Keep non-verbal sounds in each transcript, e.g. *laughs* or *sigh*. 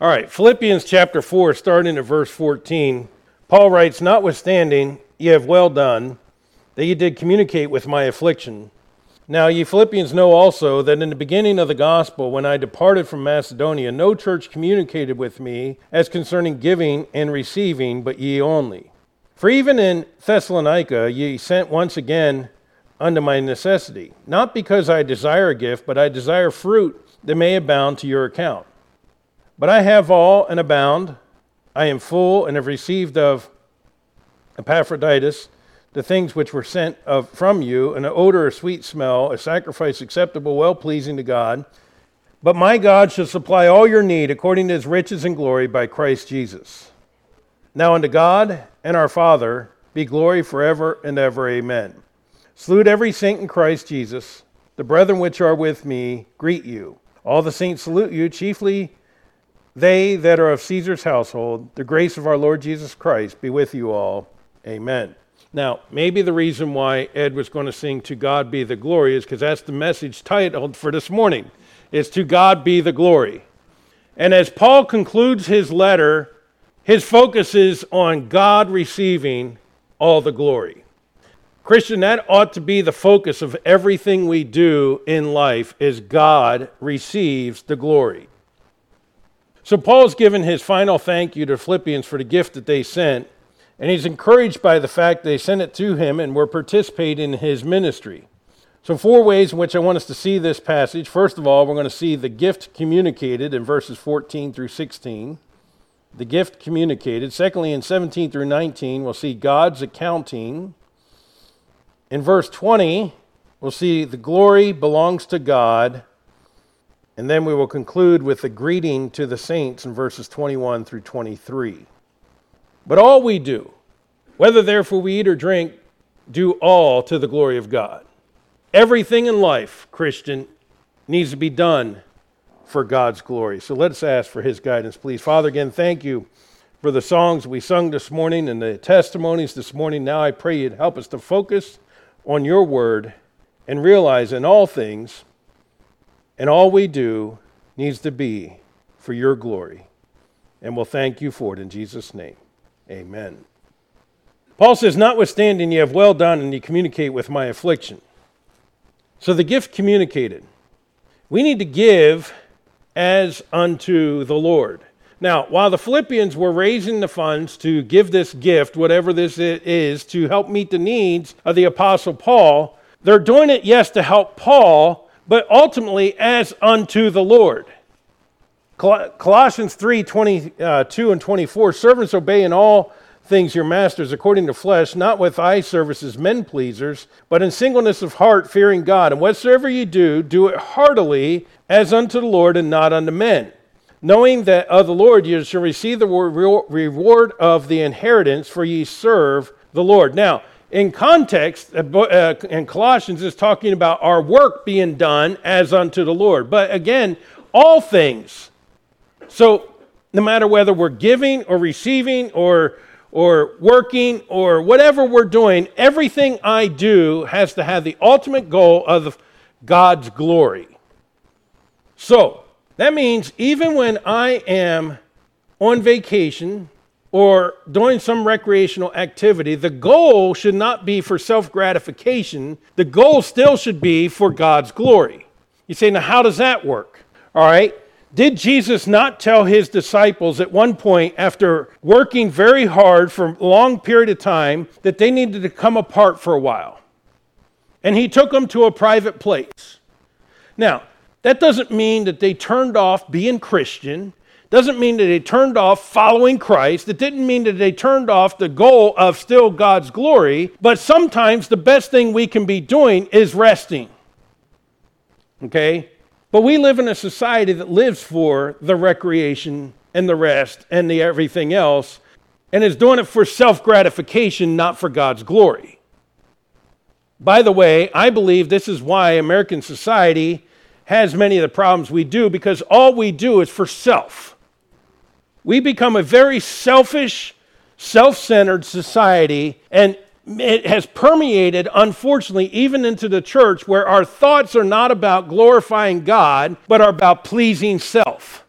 All right, Philippians chapter 4, starting at verse 14. Paul writes, Notwithstanding, ye have well done, that ye did communicate with my affliction. Now, ye Philippians know also that in the beginning of the gospel, when I departed from Macedonia, no church communicated with me as concerning giving and receiving, but ye only. For even in Thessalonica ye sent once again unto my necessity, not because I desire a gift, but I desire fruit that may abound to your account. But I have all and abound. I am full and have received of Epaphroditus the things which were sent of, from you, an odor, a sweet smell, a sacrifice acceptable, well pleasing to God. But my God shall supply all your need according to his riches and glory by Christ Jesus. Now unto God and our Father be glory forever and ever. Amen. Salute every saint in Christ Jesus. The brethren which are with me greet you. All the saints salute you, chiefly they that are of Caesar's household. The grace of our Lord Jesus Christ be with you all. Amen. Now, maybe the reason why Ed was going to sing To God Be the Glory is because that's the message titled for this morning. Is To God Be the Glory. And as Paul concludes his letter, his focus is on God receiving all the glory. Christian, that ought to be the focus of everything we do in life is God receives the glory. So Paul's given his final thank you to Philippians for the gift that they sent, and he's encouraged by the fact they sent it to him and were participating in his ministry. So, four ways in which I want us to see this passage. First of all, we're going to see the gift communicated in verses 14 through 16 the gift communicated. Secondly, in 17 through 19, we'll see God's accounting. In verse 20, we'll see the glory belongs to God. And then we will conclude with the greeting to the saints in verses 21 through 23. But all we do, whether therefore we eat or drink, do all to the glory of God. Everything in life, Christian, needs to be done for God's glory. So let's ask for his guidance, please. Father, again, thank you for the songs we sung this morning and the testimonies this morning. Now I pray you'd help us to focus on your word and realize in all things and all we do needs to be for your glory. And we'll thank you for it in Jesus' name. Amen. Paul says, Notwithstanding, you have well done and you communicate with my affliction. So the gift communicated. We need to give as unto the Lord. Now, while the Philippians were raising the funds to give this gift, whatever this is, to help meet the needs of the Apostle Paul, they're doing it, yes, to help Paul, but ultimately as unto the Lord. Colossians 3 22 uh, and 24 Servants, obey in all things your masters according to flesh, not with eye service as men pleasers, but in singleness of heart, fearing God. And whatsoever you do, do it heartily as unto the Lord and not unto men, knowing that of the Lord you shall receive the reward of the inheritance, for ye serve the Lord. Now, in context, uh, uh, in Colossians, is talking about our work being done as unto the Lord. But again, all things. So, no matter whether we're giving or receiving or or working or whatever we're doing, everything I do has to have the ultimate goal of God's glory. So, that means even when I am on vacation or doing some recreational activity, the goal should not be for self gratification. The goal still should be for God's glory. You say, now, how does that work? All right. Did Jesus not tell his disciples at one point, after working very hard for a long period of time, that they needed to come apart for a while? And he took them to a private place. Now, that doesn't mean that they turned off being Christian. Doesn't mean that they turned off following Christ. It didn't mean that they turned off the goal of still God's glory. But sometimes the best thing we can be doing is resting. Okay? But we live in a society that lives for the recreation and the rest and the everything else and is doing it for self gratification, not for God's glory. By the way, I believe this is why American society has many of the problems we do because all we do is for self. We become a very selfish, self centered society, and it has permeated, unfortunately, even into the church where our thoughts are not about glorifying God, but are about pleasing self.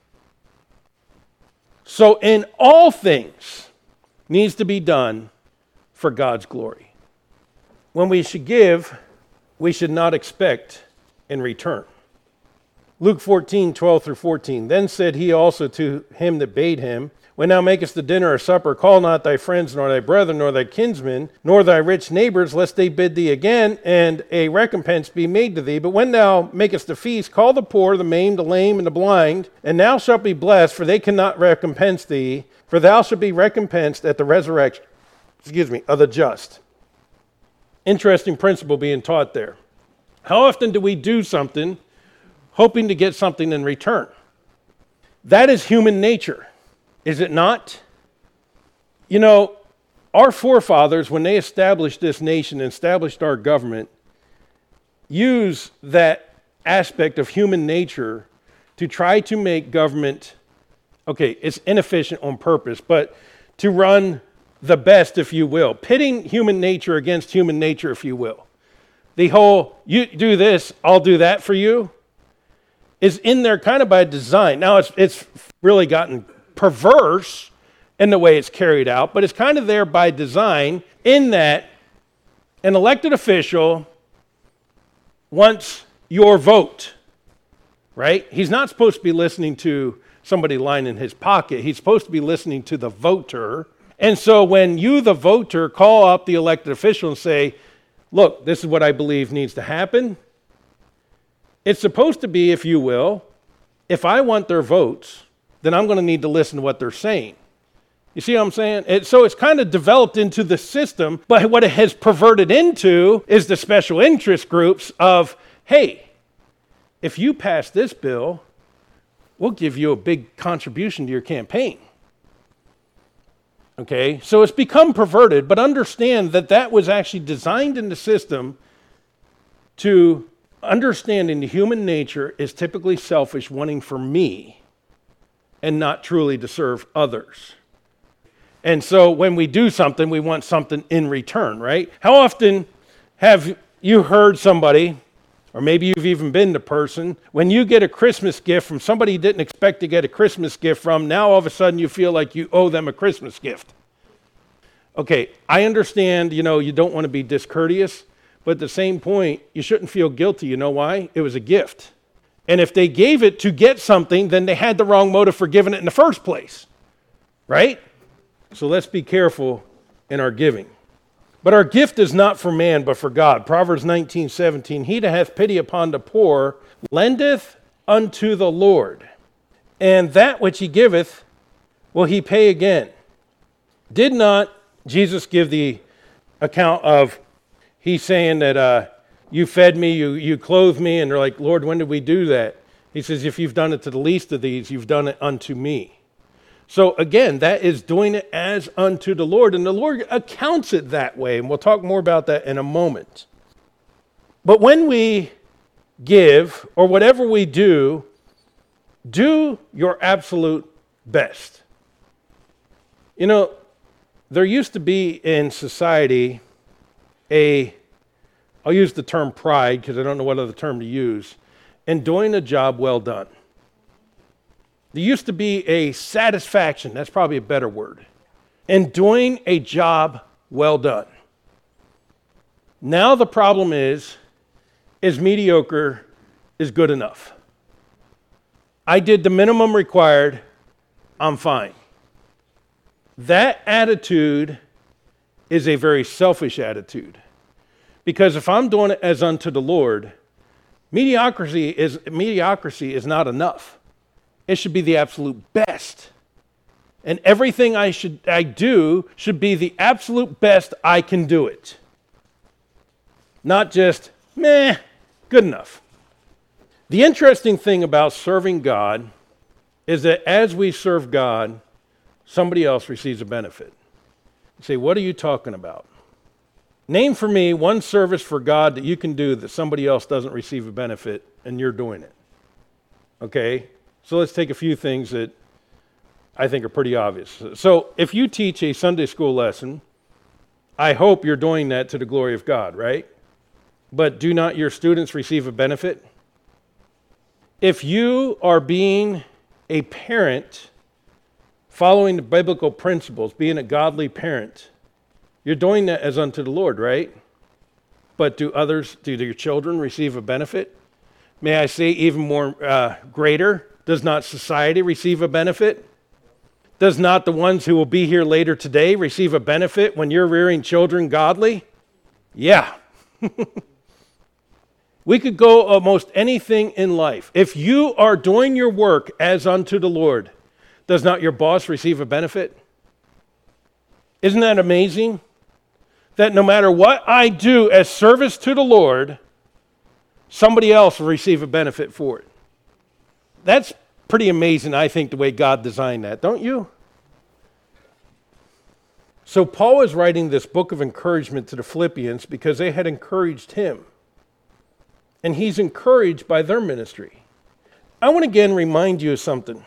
So, in all things, needs to be done for God's glory. When we should give, we should not expect in return. Luke 14, 12 through 14. Then said he also to him that bade him, when thou makest the dinner or supper, call not thy friends, nor thy brethren, nor thy kinsmen, nor thy rich neighbors, lest they bid thee again, and a recompense be made to thee. But when thou makest the feast, call the poor, the maimed, the lame, and the blind, and thou shalt be blessed, for they cannot recompense thee, for thou shalt be recompensed at the resurrection, excuse me, of the just. Interesting principle being taught there. How often do we do something hoping to get something in return? That is human nature. Is it not? You know, our forefathers, when they established this nation and established our government, use that aspect of human nature to try to make government, okay, it's inefficient on purpose, but to run the best, if you will, pitting human nature against human nature, if you will. The whole, you do this, I'll do that for you, is in there kind of by design. Now, it's, it's really gotten perverse in the way it's carried out, but it's kind of there by design in that an elected official wants your vote, right? He's not supposed to be listening to somebody lying in his pocket. He's supposed to be listening to the voter. And so when you, the voter, call up the elected official and say, look, this is what I believe needs to happen, it's supposed to be, if you will, if I want their votes, then I'm going to need to listen to what they're saying. You see what I'm saying? It, so it's kind of developed into the system, but what it has perverted into is the special interest groups of, hey, if you pass this bill, we'll give you a big contribution to your campaign. Okay, so it's become perverted, but understand that that was actually designed in the system to understanding the human nature is typically selfish, wanting for me and not truly to serve others. And so when we do something, we want something in return, right? How often have you heard somebody, or maybe you've even been the person, when you get a Christmas gift from somebody you didn't expect to get a Christmas gift from, now all of a sudden you feel like you owe them a Christmas gift? Okay, I understand, you know, you don't want to be discourteous, but at the same point, you shouldn't feel guilty. You know why? It was a gift. And if they gave it to get something, then they had the wrong motive for giving it in the first place. Right? So let's be careful in our giving. But our gift is not for man, but for God. Proverbs 19, 17. He that hath pity upon the poor lendeth unto the Lord, and that which he giveth will he pay again. Did not Jesus give the account of, he's saying that uh, you fed me, you, you clothed me. And they're like, Lord, when did we do that? He says, If you've done it to the least of these, you've done it unto me. So again, that is doing it as unto the Lord. And the Lord accounts it that way. And we'll talk more about that in a moment. But when we give, or whatever we do, do your absolute best. You know, there used to be in society a I'll use the term pride because I don't know what other term to use, in doing a job well done. There used to be a satisfaction, that's probably a better word, in doing a job well done. Now the problem is, is mediocre is good enough. I did the minimum required, I'm fine. That attitude is a very selfish attitude. Because if I'm doing it as unto the Lord, mediocrity is, mediocrity is not enough. It should be the absolute best. And everything I, should, I do should be the absolute best I can do it. Not just, meh, good enough. The interesting thing about serving God is that as we serve God, somebody else receives a benefit. You say, What are you talking about? Name for me one service for God that you can do that somebody else doesn't receive a benefit and you're doing it. Okay? So let's take a few things that I think are pretty obvious. So if you teach a Sunday school lesson, I hope you're doing that to the glory of God, right? But do not your students receive a benefit? If you are being a parent following the biblical principles, being a godly parent, you're doing that as unto the Lord, right? But do others, do your children receive a benefit? May I say, even more uh, greater, does not society receive a benefit? Does not the ones who will be here later today receive a benefit when you're rearing children godly? Yeah. *laughs* we could go almost anything in life. If you are doing your work as unto the Lord, does not your boss receive a benefit? Isn't that amazing? That no matter what I do as service to the Lord, somebody else will receive a benefit for it. That's pretty amazing, I think, the way God designed that, don't you? So, Paul is writing this book of encouragement to the Philippians because they had encouraged him. And he's encouraged by their ministry. I want to again remind you of something.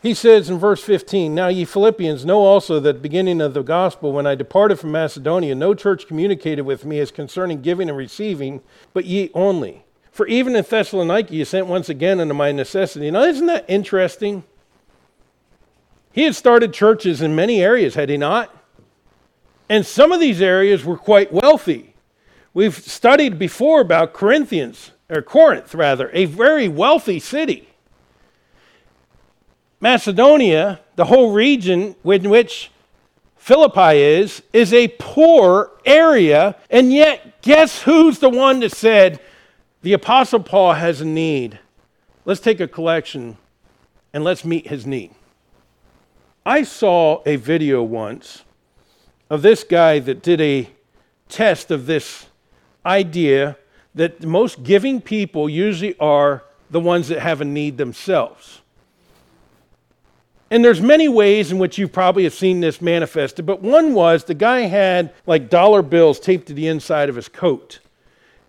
He says in verse 15, Now ye Philippians know also that beginning of the gospel, when I departed from Macedonia, no church communicated with me as concerning giving and receiving, but ye only. For even in Thessalonica you sent once again unto my necessity. Now, isn't that interesting? He had started churches in many areas, had he not? And some of these areas were quite wealthy. We've studied before about Corinthians, or Corinth rather, a very wealthy city. Macedonia, the whole region in which Philippi is, is a poor area, and yet guess who's the one that said, the Apostle Paul has a need. Let's take a collection and let's meet his need. I saw a video once of this guy that did a test of this idea that the most giving people usually are the ones that have a need themselves. And there's many ways in which you probably have seen this manifested, but one was the guy had like dollar bills taped to the inside of his coat.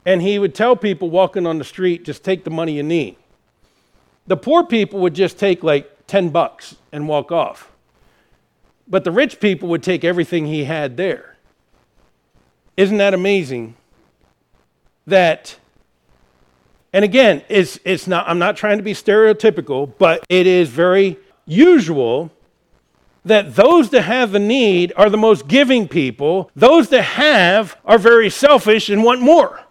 And he would tell people walking on the street, just take the money you need. The poor people would just take like 10 bucks and walk off. But the rich people would take everything he had there. Isn't that amazing? That, and again, it's, it's not, I'm not trying to be stereotypical, but it is very usual that those that have the need are the most giving people. Those that have are very selfish and want more.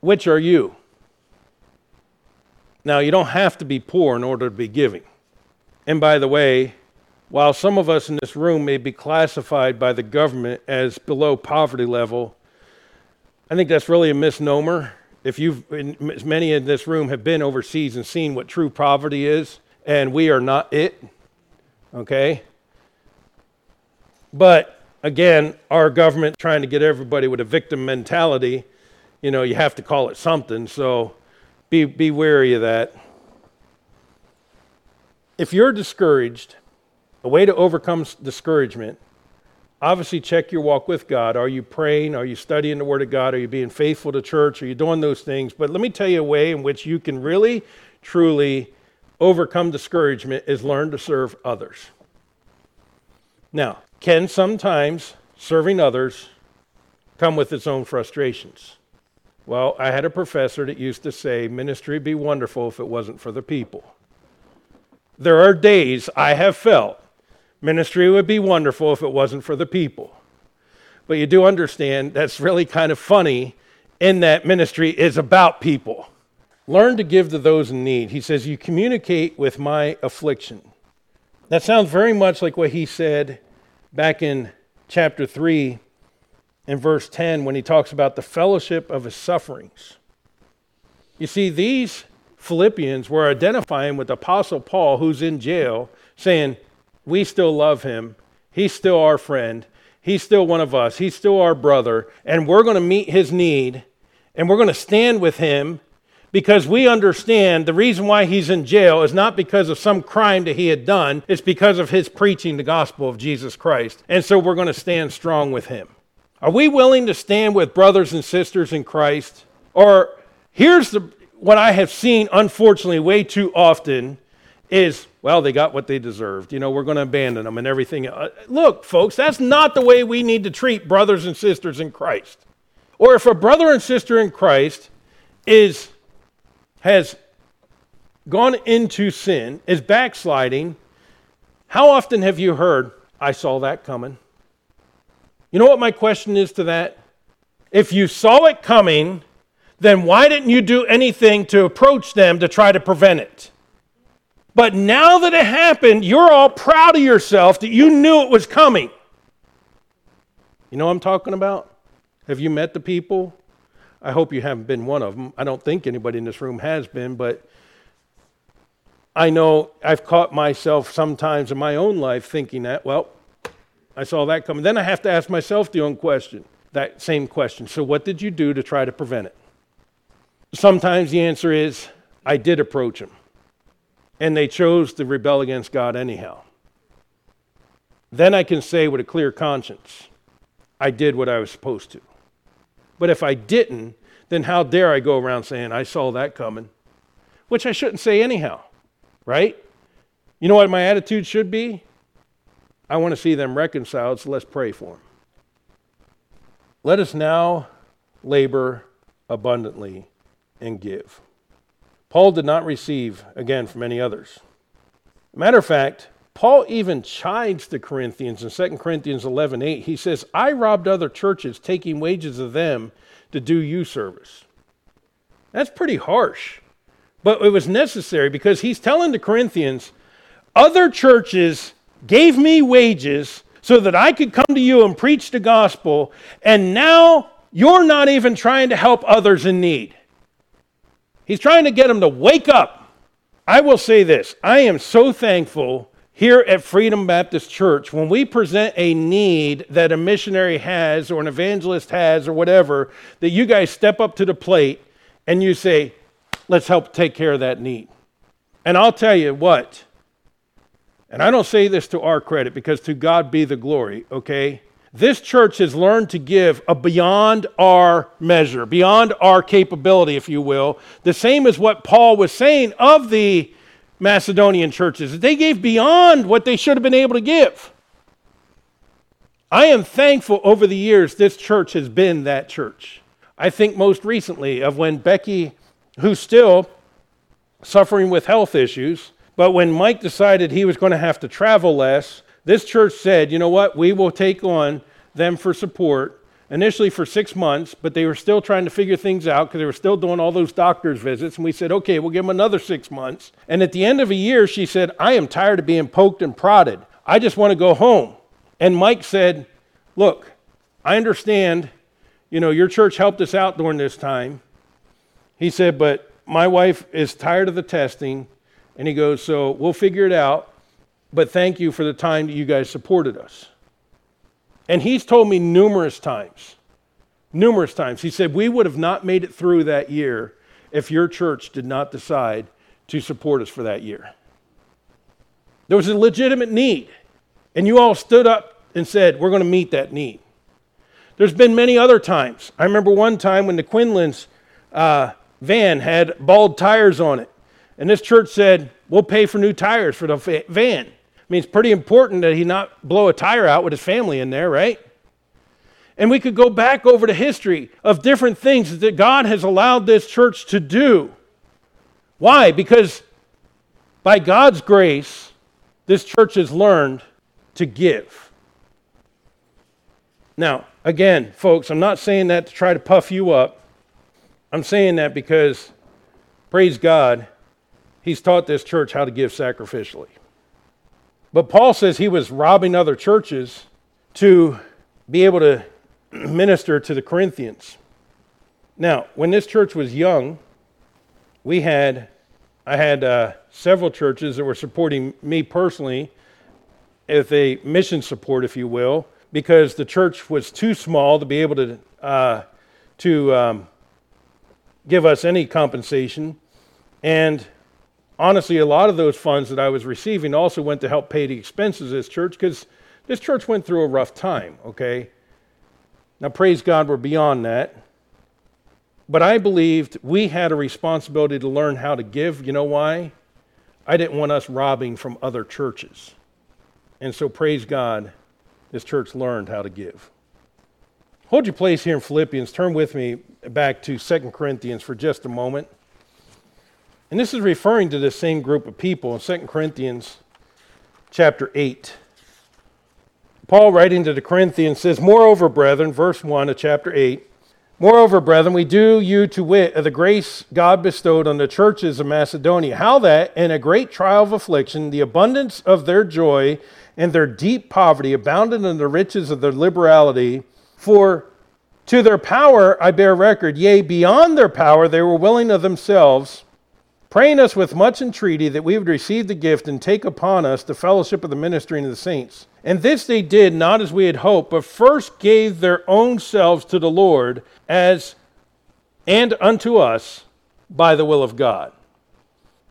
Which are you? Now, you don't have to be poor in order to be giving. And by the way, while some of us in this room may be classified by the government as below poverty level, I think that's really a misnomer. If you've, many in this room have been overseas and seen what true poverty is, and we are not it, okay? But again, our government trying to get everybody with a victim mentality you know, you have to call it something. So be, be wary of that. If you're discouraged, a way to overcome discouragement, obviously check your walk with God. Are you praying? Are you studying the Word of God? Are you being faithful to church? Are you doing those things? But let me tell you a way in which you can really, truly overcome discouragement is learn to serve others. Now, can sometimes serving others come with its own frustrations? Well, I had a professor that used to say, ministry be wonderful if it wasn't for the people. There are days I have felt ministry would be wonderful if it wasn't for the people. But you do understand that's really kind of funny in that ministry is about people. Learn to give to those in need. He says, You communicate with my affliction. That sounds very much like what he said back in chapter 3 in verse 10 when he talks about the fellowship of his sufferings. You see, these Philippians were identifying with Apostle Paul, who's in jail, saying, We still love him. He's still our friend. He's still one of us. He's still our brother. And we're going to meet his need and we're going to stand with him because we understand the reason why he's in jail is not because of some crime that he had done, it's because of his preaching the gospel of Jesus Christ. And so we're going to stand strong with him. Are we willing to stand with brothers and sisters in Christ? Or here's the, what I have seen, unfortunately, way too often is, well, they got what they deserved. You know, we're going to abandon them and everything. Uh, look, folks, that's not the way we need to treat brothers and sisters in Christ. Or if a brother and sister in Christ is has gone into sin, is backsliding, How often have you heard, I saw that coming? You know what my question is to that? If you saw it coming, then why didn't you do anything to approach them to try to prevent it? But now that it happened, you're all proud of yourself that you knew it was coming. You know what I'm talking about? Have you met the people? I hope you haven't been one of them. I don't think anybody in this room has been, but I know I've caught myself sometimes in my own life thinking that, well, I saw that coming. Then I have to ask myself the own question, that same question. So, what did you do to try to prevent it? Sometimes the answer is, I did approach them and they chose to rebel against God anyhow. Then I can say with a clear conscience, I did what I was supposed to. But if I didn't, then how dare I go around saying, I saw that coming? Which I shouldn't say anyhow, right? You know what my attitude should be? I want to see them reconciled, so let's pray for them. Let us now labor abundantly and give. Paul did not receive, again, from any others. Matter of fact, Paul even chides the Corinthians in 2 Corinthians 11 8. He says, I robbed other churches, taking wages of them to do you service. That's pretty harsh. But it was necessary because he's telling the Corinthians, other churches gave me wages so that I could come to you and preach the gospel, and now you're not even trying to help others in need. He's trying to get them to wake up. I will say this I am so thankful here at Freedom Baptist Church when we present a need that a missionary has or an evangelist has or whatever, that you guys step up to the plate and you say, let's help take care of that need. And I'll tell you what, and I don't say this to our credit because to God be the glory, okay? This church has learned to give a beyond our measure, beyond our capability, if you will. The same as what Paul was saying of the Macedonian churches. They gave beyond what they should have been able to give. I am thankful over the years this church has been that church. I think most recently of when Becky, who's still suffering with health issues, but when Mike decided he was going to have to travel less, this church said, you know what, we will take on them for support initially for six months, but they were still trying to figure things out because they were still doing all those doctor's visits. And we said, okay, we'll give them another six months. And at the end of a year, she said, I am tired of being poked and prodded. I just want to go home. And Mike said, look, I understand, you know, your church helped us out during this time. He said, but my wife is tired of the testing. And he goes, so we'll figure it out but thank you for the time that you guys supported us. And he's told me numerous times, numerous times, he said, We would have not made it through that year if your church did not decide to support us for that year. There was a legitimate need, and you all stood up and said, We're going to meet that need. There's been many other times. I remember one time when the Quinlan's uh, van had bald tires on it, and this church said, We'll pay for new tires for the van mean, it's pretty important that he not blow a tire out with his family in there, right? And we could go back over the history of different things that God has allowed this church to do. Why? Because by God's grace, this church has learned to give. Now, again, folks, I'm not saying that to try to puff you up. I'm saying that because, praise God, He's taught this church how to give sacrificially. But Paul says he was robbing other churches to be able to *clears throat* minister to the Corinthians. Now, when this church was young, we had, I had uh, several churches that were supporting me personally with a mission support, if you will, because the church was too small to be able to, uh, to um, give us any compensation. And honestly, a lot of those funds that I was receiving also went to help pay the expenses of this church because this church went through a rough time, okay? Now, praise God, we're beyond that. But I believed we had a responsibility to learn how to give. You know why? I didn't want us robbing from other churches. And so, praise God, this church learned how to give. Hold your place here in Philippians. Turn with me back to 2 Corinthians for just a moment. And this is referring to the same group of people in 2 Corinthians chapter 8. Paul, writing to the Corinthians, says, Moreover, brethren, verse 1 of chapter 8, Moreover, brethren, we do you to wit of the grace God bestowed on the churches of Macedonia, how that in a great trial of affliction, the abundance of their joy and their deep poverty abounded in the riches of their liberality. For to their power I bear record, yea, beyond their power they were willing of themselves, praying us with much entreaty that we would receive the gift and take upon us the fellowship of the ministering of the saints. And this they did not as we had hoped, but first gave their own selves to the Lord as and unto us by the will of God.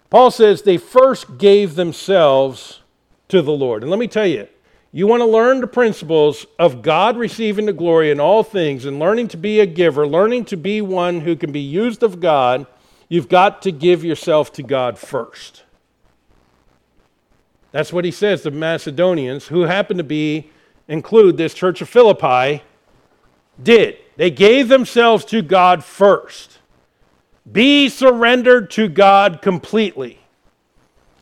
Paul says they first gave themselves to the Lord. And let me tell you, you want to learn the principles of God receiving the glory in all things and learning to be a giver, learning to be one who can be used of God, you've got to give yourself to God first. That's what he says to Macedonians, who happen to be, include this church of Philippi, did. They gave themselves to God first. Be surrendered to God completely.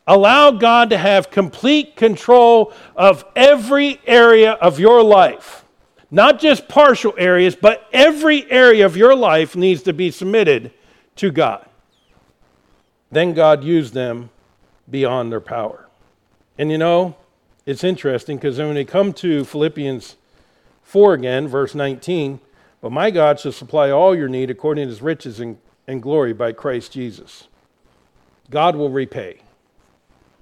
Allow God to have complete control of every area of your life. Not just partial areas, but every area of your life needs to be submitted to God. Then God used them beyond their power. And you know, it's interesting because when we come to Philippians 4 again, verse 19, but my God shall supply all your need according to his riches and, and glory by Christ Jesus. God will repay.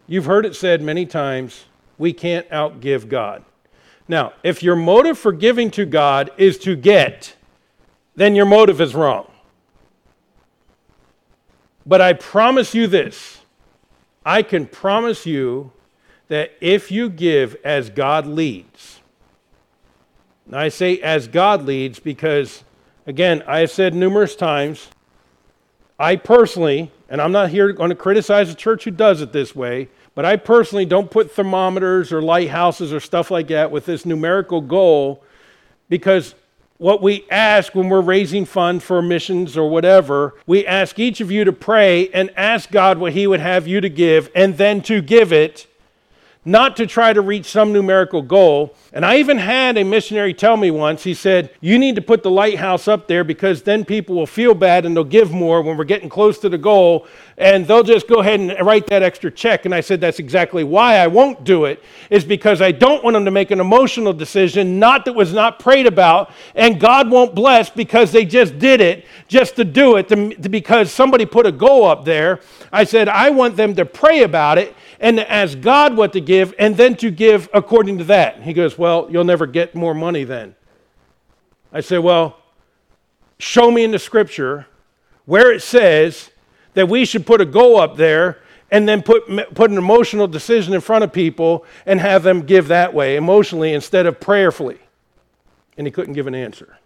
You've heard it said many times we can't outgive God. Now, if your motive for giving to God is to get, then your motive is wrong. But I promise you this. I can promise you that if you give as God leads, I say as God leads because, again, I have said numerous times, I personally, and I'm not here going to criticize a church who does it this way, but I personally don't put thermometers or lighthouses or stuff like that with this numerical goal because what we ask when we're raising funds for missions or whatever, we ask each of you to pray and ask God what He would have you to give and then to give it not to try to reach some numerical goal. And I even had a missionary tell me once, he said, You need to put the lighthouse up there because then people will feel bad and they'll give more when we're getting close to the goal and they'll just go ahead and write that extra check. And I said, That's exactly why I won't do it, is because I don't want them to make an emotional decision, not that was not prayed about, and God won't bless because they just did it just to do it, to, to, because somebody put a goal up there. I said, I want them to pray about it and to ask God what to give and then to give according to that. He goes, Well, you'll never get more money then. I said, Well, show me in the scripture where it says that we should put a goal up there and then put, put an emotional decision in front of people and have them give that way, emotionally instead of prayerfully. And he couldn't give an answer.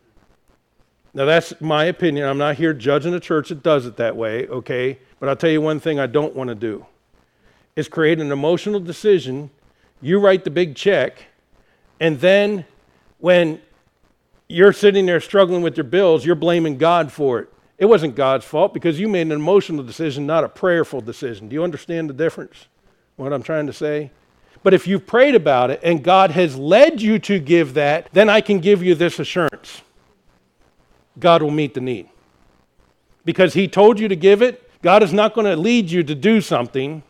Now, that's my opinion. I'm not here judging a church that does it that way, okay? But I'll tell you one thing I don't want to do is create an emotional decision. You write the big check, and then when you're sitting there struggling with your bills, you're blaming God for it. It wasn't God's fault because you made an emotional decision, not a prayerful decision. Do you understand the difference? What I'm trying to say? But if you've prayed about it and God has led you to give that, then I can give you this assurance God will meet the need. Because He told you to give it, God is not going to lead you to do something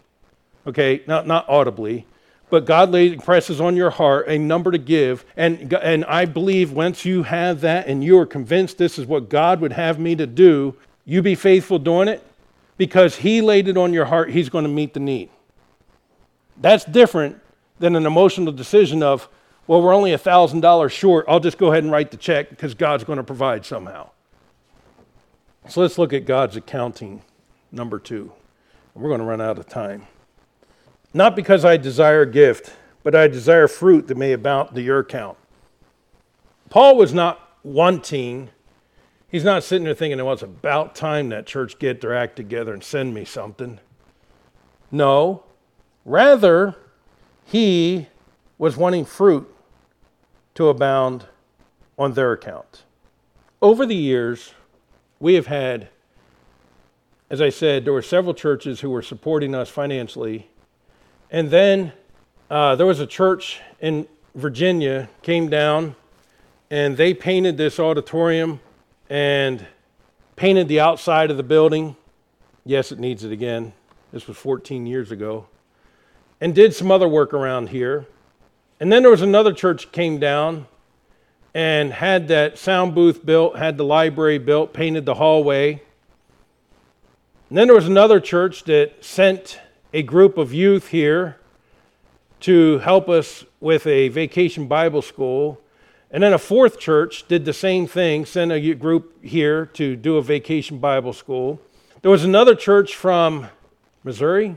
okay, not, not audibly, but God lays, presses on your heart a number to give. And, and I believe once you have that and you are convinced this is what God would have me to do, you be faithful doing it because He laid it on your heart, He's going to meet the need. That's different than an emotional decision of, well, we're only $1,000 short. I'll just go ahead and write the check because God's going to provide somehow. So let's look at God's accounting, number two. We're going to run out of time. Not because I desire gift, but I desire fruit that may abound to your account. Paul was not wanting, he's not sitting there thinking, well, it's about time that church get their act together and send me something. No, rather, he was wanting fruit to abound on their account. Over the years, we have had, as I said, there were several churches who were supporting us financially and then uh, there was a church in Virginia came down and they painted this auditorium and painted the outside of the building. Yes, it needs it again. This was 14 years ago. And did some other work around here. And then there was another church came down and had that sound booth built, had the library built, painted the hallway. And then there was another church that sent a group of youth here to help us with a vacation Bible school. And then a fourth church did the same thing, sent a group here to do a vacation Bible school. There was another church from Missouri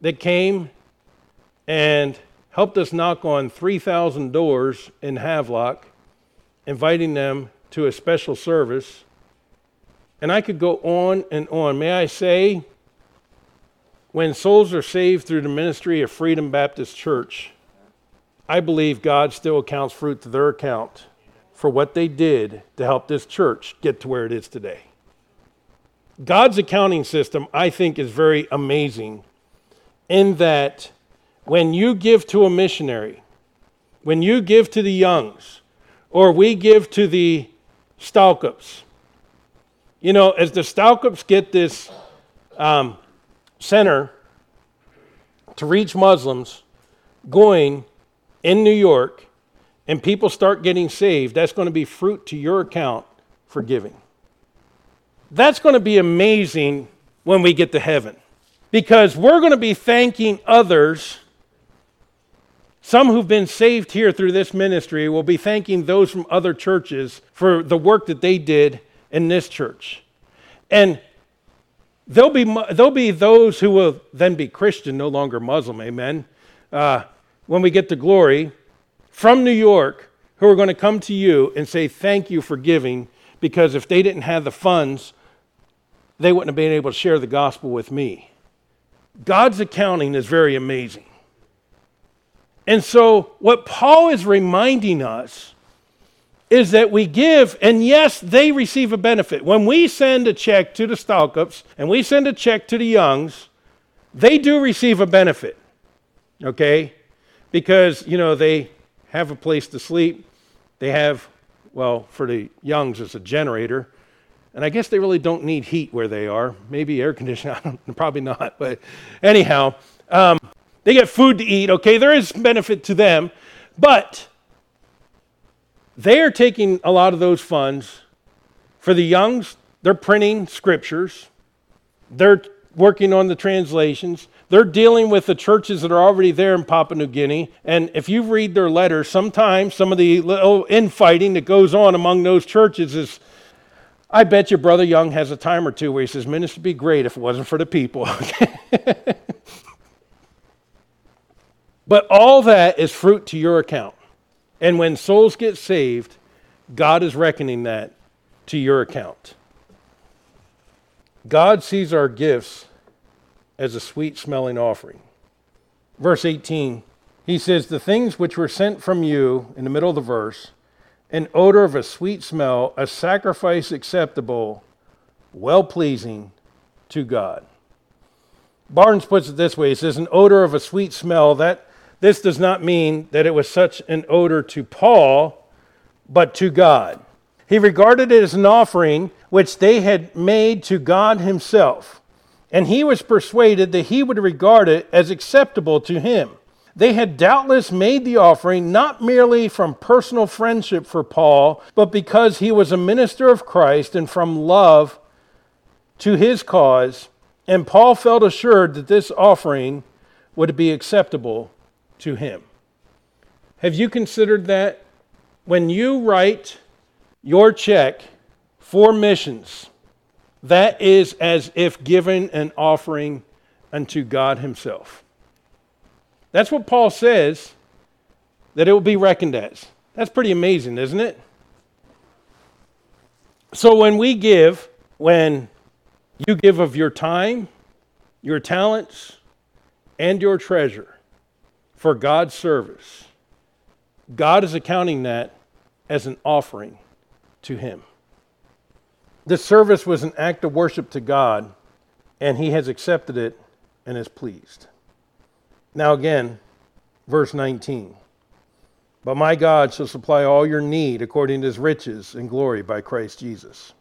that came and helped us knock on 3,000 doors in Havelock, inviting them to a special service. And I could go on and on. May I say, when souls are saved through the ministry of Freedom Baptist Church, I believe God still accounts fruit to their account for what they did to help this church get to where it is today. God's accounting system, I think, is very amazing in that when you give to a missionary, when you give to the Youngs, or we give to the Stalkups, you know, as the Stalkups get this um, center to reach Muslims going in New York and people start getting saved, that's going to be fruit to your account for giving. That's going to be amazing when we get to heaven because we're going to be thanking others. Some who've been saved here through this ministry will be thanking those from other churches for the work that they did in this church. And There'll be, there'll be those who will then be Christian, no longer Muslim, amen. Uh, when we get to glory, from New York, who are going to come to you and say, Thank you for giving, because if they didn't have the funds, they wouldn't have been able to share the gospel with me. God's accounting is very amazing. And so, what Paul is reminding us is that we give, and yes, they receive a benefit. When we send a check to the Stalkups and we send a check to the Youngs, they do receive a benefit, okay? Because, you know, they have a place to sleep. They have, well, for the Youngs, it's a generator. And I guess they really don't need heat where they are. Maybe air conditioning, *laughs* probably not. But anyhow, um, they get food to eat, okay? There is benefit to them. But they are taking a lot of those funds for the youngs, they're printing scriptures, they're working on the translations, they're dealing with the churches that are already there in Papua New Guinea. And if you read their letters, sometimes some of the little infighting that goes on among those churches is. I bet your brother Young has a time or two where he says, Minister would be great if it wasn't for the people. *laughs* but all that is fruit to your account. And when souls get saved, God is reckoning that to your account. God sees our gifts as a sweet smelling offering. Verse 18, he says, The things which were sent from you, in the middle of the verse, an odor of a sweet smell, a sacrifice acceptable, well pleasing to God. Barnes puts it this way he says, An odor of a sweet smell, that this does not mean that it was such an odor to Paul, but to God. He regarded it as an offering which they had made to God Himself, and he was persuaded that he would regard it as acceptable to him. They had doubtless made the offering not merely from personal friendship for Paul, but because he was a minister of Christ and from love to his cause, and Paul felt assured that this offering would be acceptable to Him. Have you considered that? When you write your check for missions, that is as if giving an offering unto God Himself. That's what Paul says that it will be reckoned as. That's pretty amazing, isn't it? So when we give, when you give of your time, your talents, and your treasure, for God's service, God is accounting that as an offering to Him. The service was an act of worship to God, and He has accepted it and is pleased. Now, again, verse 19. But my God shall supply all your need according to his riches and glory by Christ Jesus.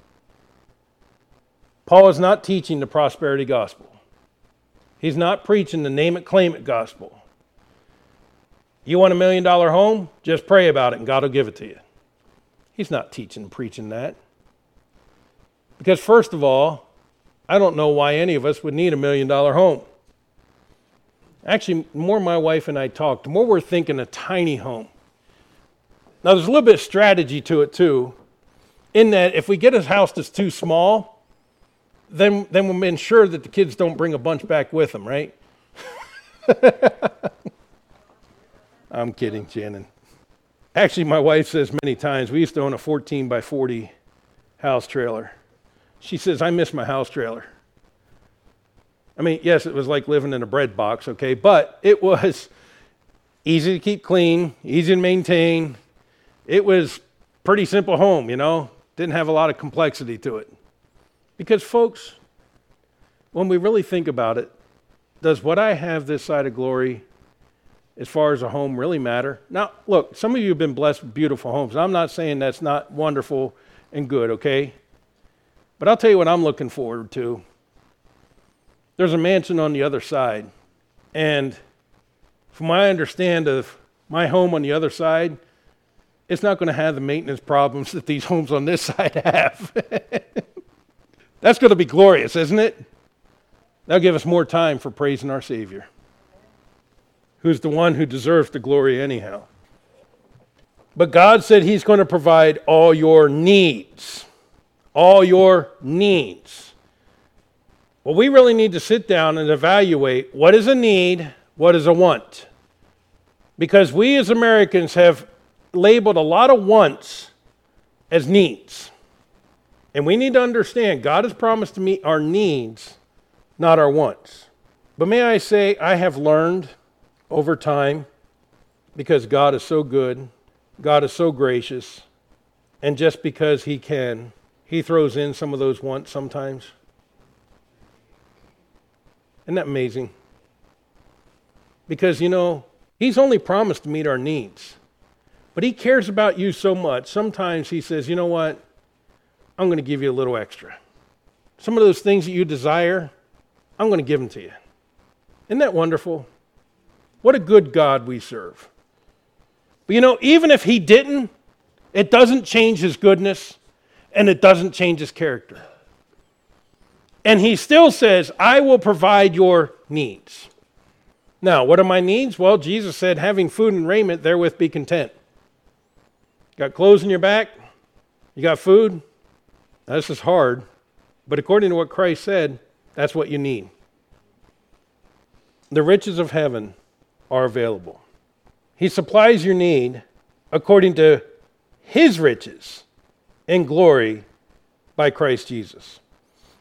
Paul is not teaching the prosperity gospel. He's not preaching the name it, claim it gospel. You want a million dollar home? Just pray about it and God will give it to you. He's not teaching and preaching that. Because, first of all, I don't know why any of us would need a million dollar home. Actually, the more my wife and I talk, the more we're thinking a tiny home. Now, there's a little bit of strategy to it, too, in that if we get a house that's too small, then, then we'll ensure that the kids don't bring a bunch back with them, right? *laughs* I'm kidding, Shannon. Actually, my wife says many times, we used to own a 14 by 40 house trailer. She says, I miss my house trailer. I mean, yes, it was like living in a bread box, okay, but it was easy to keep clean, easy to maintain. It was pretty simple home, you know, didn't have a lot of complexity to it. Because, folks, when we really think about it, does what I have this side of glory as far as a home really matter? Now, look, some of you have been blessed with beautiful homes. I'm not saying that's not wonderful and good, okay? But I'll tell you what I'm looking forward to. There's a mansion on the other side. And from my understand of my home on the other side, it's not going to have the maintenance problems that these homes on this *laughs* side have. That's going to be glorious, isn't it? That'll give us more time for praising our Savior, who's the one who deserves the glory anyhow. But God said He's going to provide all your needs. All your needs. Well, we really need to sit down and evaluate what is a need, what is a want. Because we as Americans have labeled a lot of wants as needs. And we need to understand God has promised to meet our needs, not our wants. But may I say, I have learned over time, because God is so good, God is so gracious, and just because He can, He throws in some of those wants sometimes. Isn't that amazing? Because, you know, He's only promised to meet our needs. But He cares about you so much. Sometimes He says, you know what? I'm going to give you a little extra. Some of those things that you desire, I'm going to give them to you. Isn't that wonderful? What a good God we serve. But you know, even if He didn't, it doesn't change His goodness and it doesn't change His character. And He still says, I will provide your needs. Now, what are my needs? Well, Jesus said, having food and raiment, therewith be content. Got clothes in your back? You got food? Now, this is hard, but according to what Christ said, that's what you need. The riches of heaven are available. He supplies your need according to his riches and glory by Christ Jesus.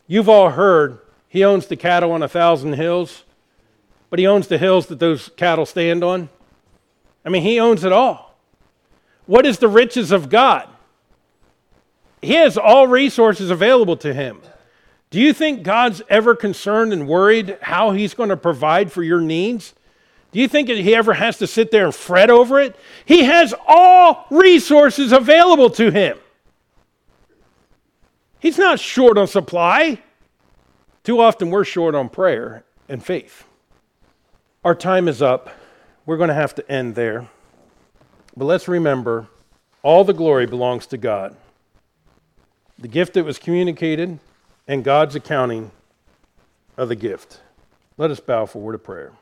You've all heard he owns the cattle on a thousand hills, but he owns the hills that those cattle stand on. I mean, he owns it all. What is the riches of God? He has all resources available to him. Do you think God's ever concerned and worried how he's going to provide for your needs? Do you think he ever has to sit there and fret over it? He has all resources available to him. He's not short on supply. Too often we're short on prayer and faith. Our time is up. We're going to have to end there. But let's remember all the glory belongs to God the gift that was communicated, and God's accounting of the gift. Let us bow for word of prayer.